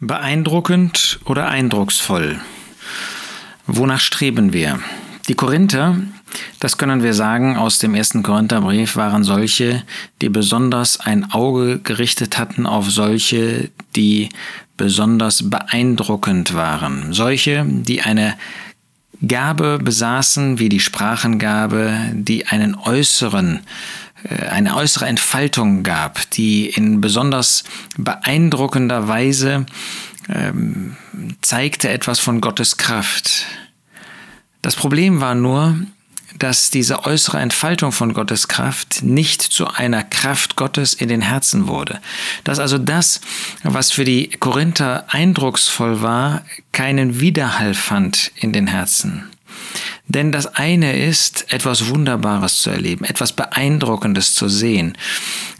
Beeindruckend oder eindrucksvoll? Wonach streben wir? Die Korinther, das können wir sagen aus dem ersten Korintherbrief, waren solche, die besonders ein Auge gerichtet hatten auf solche, die besonders beeindruckend waren. Solche, die eine Gabe besaßen, wie die Sprachengabe, die einen äußeren äh, eine äußere Entfaltung gab, die in besonders beeindruckender Weise ähm, zeigte etwas von Gottes Kraft. Das Problem war nur, dass diese äußere Entfaltung von Gottes Kraft nicht zu einer Kraft Gottes in den Herzen wurde. Dass also das, was für die Korinther eindrucksvoll war, keinen Widerhall fand in den Herzen. Denn das eine ist, etwas Wunderbares zu erleben, etwas Beeindruckendes zu sehen,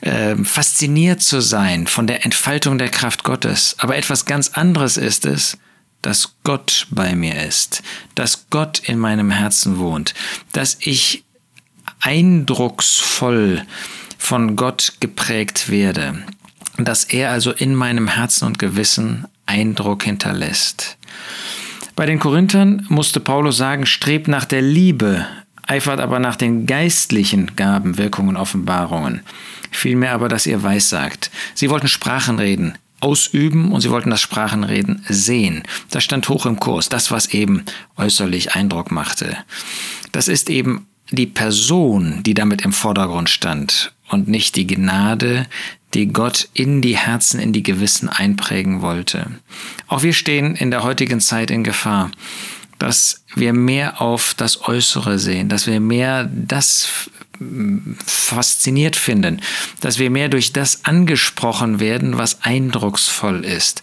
äh, fasziniert zu sein von der Entfaltung der Kraft Gottes. Aber etwas ganz anderes ist es, dass Gott bei mir ist, dass Gott in meinem Herzen wohnt, dass ich eindrucksvoll von Gott geprägt werde, dass er also in meinem Herzen und Gewissen Eindruck hinterlässt. Bei den Korinthern musste Paulus sagen, strebt nach der Liebe, eifert aber nach den geistlichen Gaben, Wirkungen, Offenbarungen. Vielmehr aber, dass ihr weissagt. Sie wollten Sprachen reden, ausüben und sie wollten das Sprachenreden sehen. Das stand hoch im Kurs, das, was eben äußerlich Eindruck machte. Das ist eben die Person, die damit im Vordergrund stand und nicht die Gnade, die Gott in die Herzen, in die Gewissen einprägen wollte. Auch wir stehen in der heutigen Zeit in Gefahr, dass wir mehr auf das Äußere sehen, dass wir mehr das fasziniert finden, dass wir mehr durch das angesprochen werden, was eindrucksvoll ist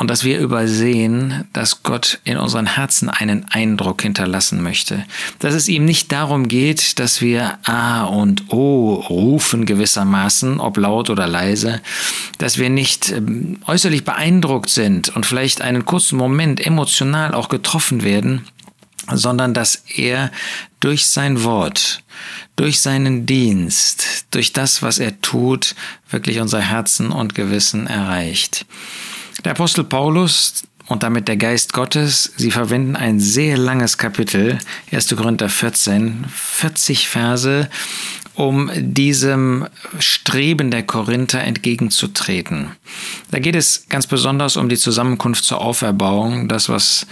und dass wir übersehen, dass Gott in unseren Herzen einen Eindruck hinterlassen möchte. Dass es ihm nicht darum geht, dass wir A und O rufen gewissermaßen, ob laut oder leise, dass wir nicht ähm, äußerlich beeindruckt sind und vielleicht einen kurzen Moment emotional auch getroffen werden, sondern dass er durch sein Wort, durch seinen Dienst, durch das, was er tut, wirklich unser Herzen und Gewissen erreicht. Der Apostel Paulus und damit der Geist Gottes, sie verwenden ein sehr langes Kapitel, 1. Korinther 14, 40 Verse, um diesem Streben der Korinther entgegenzutreten. Da geht es ganz besonders um die Zusammenkunft zur Auferbauung, das, was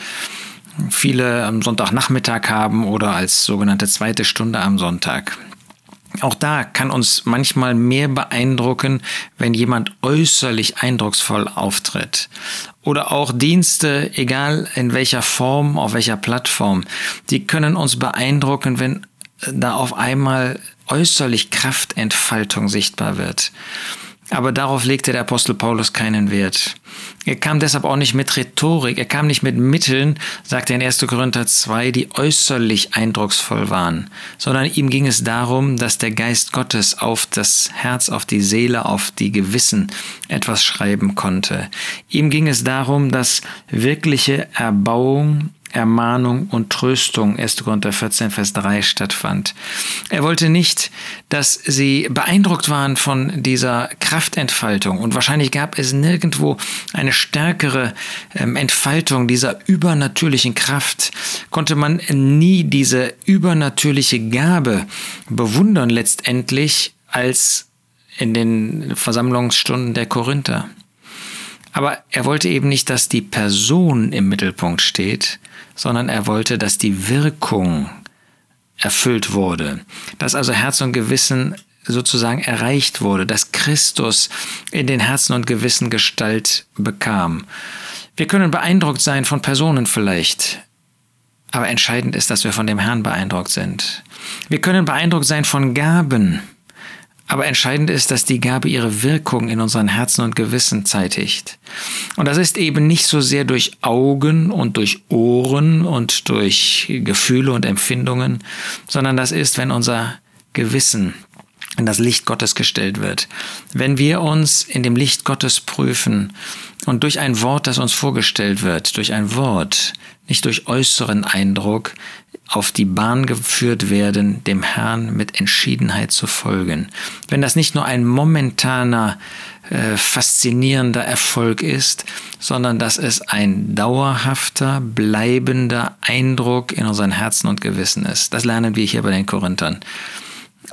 viele am Sonntagnachmittag haben oder als sogenannte zweite Stunde am Sonntag. Auch da kann uns manchmal mehr beeindrucken, wenn jemand äußerlich eindrucksvoll auftritt. Oder auch Dienste, egal in welcher Form, auf welcher Plattform, die können uns beeindrucken, wenn da auf einmal äußerlich Kraftentfaltung sichtbar wird. Aber darauf legte der Apostel Paulus keinen Wert. Er kam deshalb auch nicht mit Rhetorik, er kam nicht mit Mitteln, sagt er in 1. Korinther 2, die äußerlich eindrucksvoll waren, sondern ihm ging es darum, dass der Geist Gottes auf das Herz, auf die Seele, auf die Gewissen etwas schreiben konnte. Ihm ging es darum, dass wirkliche Erbauung Ermahnung und Tröstung 1. Korinther 14, Vers 3 stattfand. Er wollte nicht, dass sie beeindruckt waren von dieser Kraftentfaltung und wahrscheinlich gab es nirgendwo eine stärkere ähm, Entfaltung dieser übernatürlichen Kraft, konnte man nie diese übernatürliche Gabe bewundern letztendlich als in den Versammlungsstunden der Korinther. Aber er wollte eben nicht, dass die Person im Mittelpunkt steht, sondern er wollte, dass die Wirkung erfüllt wurde, dass also Herz und Gewissen sozusagen erreicht wurde, dass Christus in den Herzen und Gewissen Gestalt bekam. Wir können beeindruckt sein von Personen vielleicht, aber entscheidend ist, dass wir von dem Herrn beeindruckt sind. Wir können beeindruckt sein von Gaben, aber entscheidend ist, dass die Gabe ihre Wirkung in unseren Herzen und Gewissen zeitigt. Und das ist eben nicht so sehr durch Augen und durch Ohren und durch Gefühle und Empfindungen, sondern das ist, wenn unser Gewissen in das Licht Gottes gestellt wird. Wenn wir uns in dem Licht Gottes prüfen und durch ein Wort, das uns vorgestellt wird, durch ein Wort, nicht durch äußeren Eindruck, auf die Bahn geführt werden, dem Herrn mit Entschiedenheit zu folgen. Wenn das nicht nur ein momentaner, äh, faszinierender Erfolg ist, sondern dass es ein dauerhafter, bleibender Eindruck in unseren Herzen und Gewissen ist. Das lernen wir hier bei den Korinthern.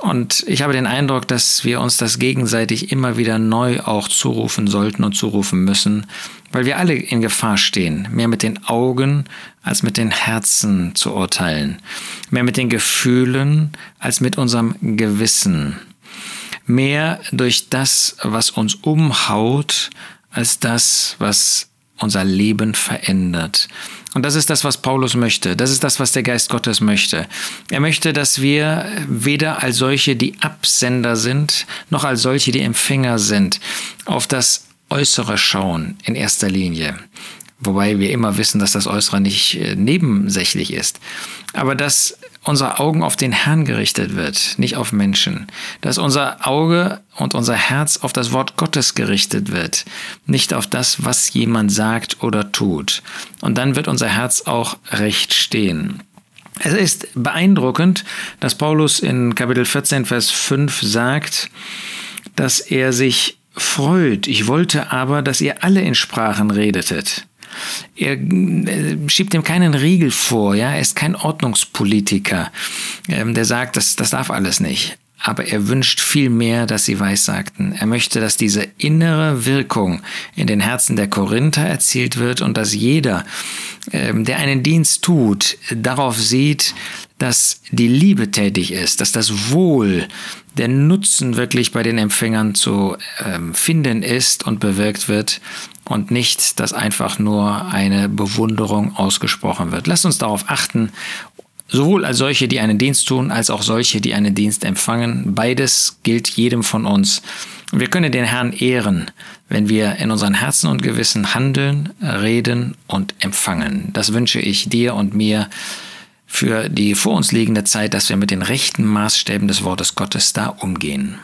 Und ich habe den Eindruck, dass wir uns das gegenseitig immer wieder neu auch zurufen sollten und zurufen müssen, weil wir alle in Gefahr stehen, mehr mit den Augen als mit den Herzen zu urteilen, mehr mit den Gefühlen als mit unserem Gewissen, mehr durch das, was uns umhaut, als das, was unser Leben verändert. Und das ist das, was Paulus möchte. Das ist das, was der Geist Gottes möchte. Er möchte, dass wir weder als solche, die Absender sind, noch als solche, die Empfänger sind, auf das Äußere schauen in erster Linie. Wobei wir immer wissen, dass das Äußere nicht äh, nebensächlich ist. Aber dass unsere Augen auf den Herrn gerichtet wird, nicht auf Menschen. Dass unser Auge und unser Herz auf das Wort Gottes gerichtet wird, nicht auf das, was jemand sagt oder tut. Und dann wird unser Herz auch recht stehen. Es ist beeindruckend, dass Paulus in Kapitel 14, Vers 5 sagt, dass er sich freut. Ich wollte aber, dass ihr alle in Sprachen redetet. Er äh, schiebt ihm keinen Riegel vor, ja, er ist kein Ordnungspolitiker, ähm, der sagt, das, das darf alles nicht. Aber er wünscht viel mehr, dass sie weissagten. Er möchte, dass diese innere Wirkung in den Herzen der Korinther erzielt wird und dass jeder, ähm, der einen Dienst tut, darauf sieht, dass die Liebe tätig ist, dass das Wohl, der Nutzen wirklich bei den Empfängern zu ähm, finden ist und bewirkt wird und nicht, dass einfach nur eine Bewunderung ausgesprochen wird. Lasst uns darauf achten, sowohl als solche, die einen Dienst tun, als auch solche, die einen Dienst empfangen. Beides gilt jedem von uns. Wir können den Herrn ehren, wenn wir in unseren Herzen und Gewissen handeln, reden und empfangen. Das wünsche ich dir und mir für die vor uns liegende Zeit, dass wir mit den rechten Maßstäben des Wortes Gottes da umgehen.